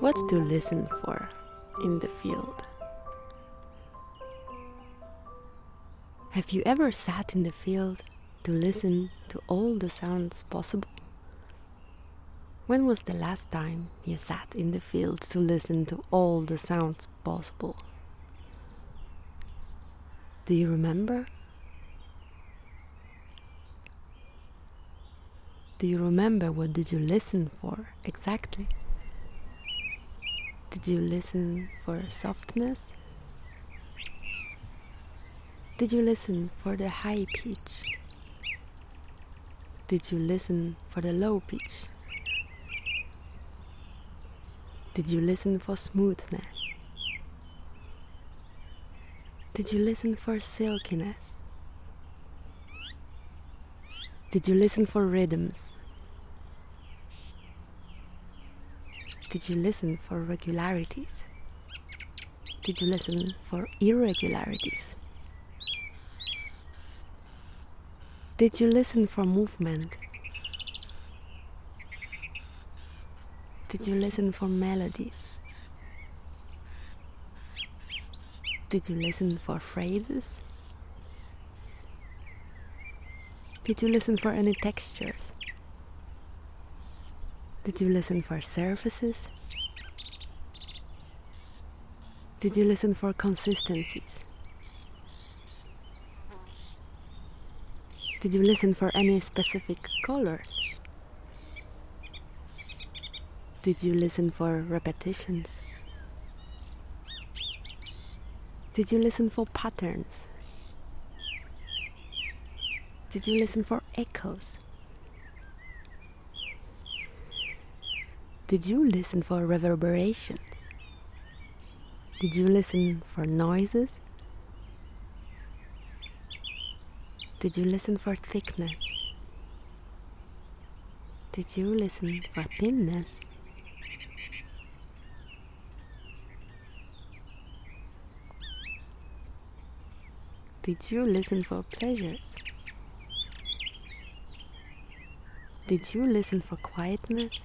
What to listen for in the field? Have you ever sat in the field to listen to all the sounds possible? When was the last time you sat in the field to listen to all the sounds possible? Do you remember? Do you remember what did you listen for exactly? Did you listen for softness? Did you listen for the high pitch? Did you listen for the low pitch? Did you listen for smoothness? Did you listen for silkiness? Did you listen for rhythms? Did you listen for regularities? Did you listen for irregularities? Did you listen for movement? Did you listen for melodies? Did you listen for phrases? Did you listen for any textures? Did you listen for surfaces? Did you listen for consistencies? Did you listen for any specific colors? Did you listen for repetitions? Did you listen for patterns? Did you listen for echoes? Did you listen for reverberations? Did you listen for noises? Did you listen for thickness? Did you listen for thinness? Did you listen for pleasures? Did you listen for quietness?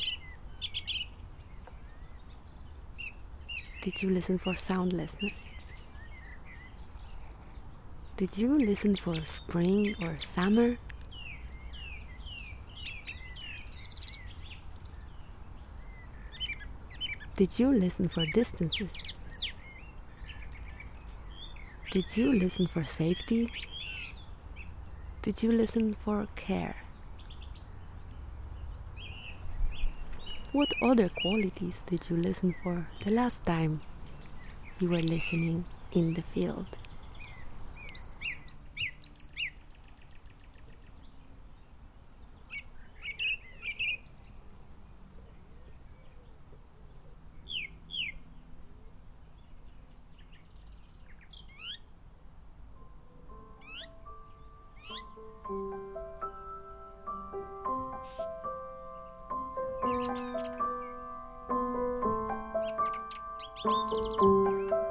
Did you listen for soundlessness? Did you listen for spring or summer? Did you listen for distances? Did you listen for safety? Did you listen for care? What other qualities did you listen for the last time you were listening in the field? Thank you.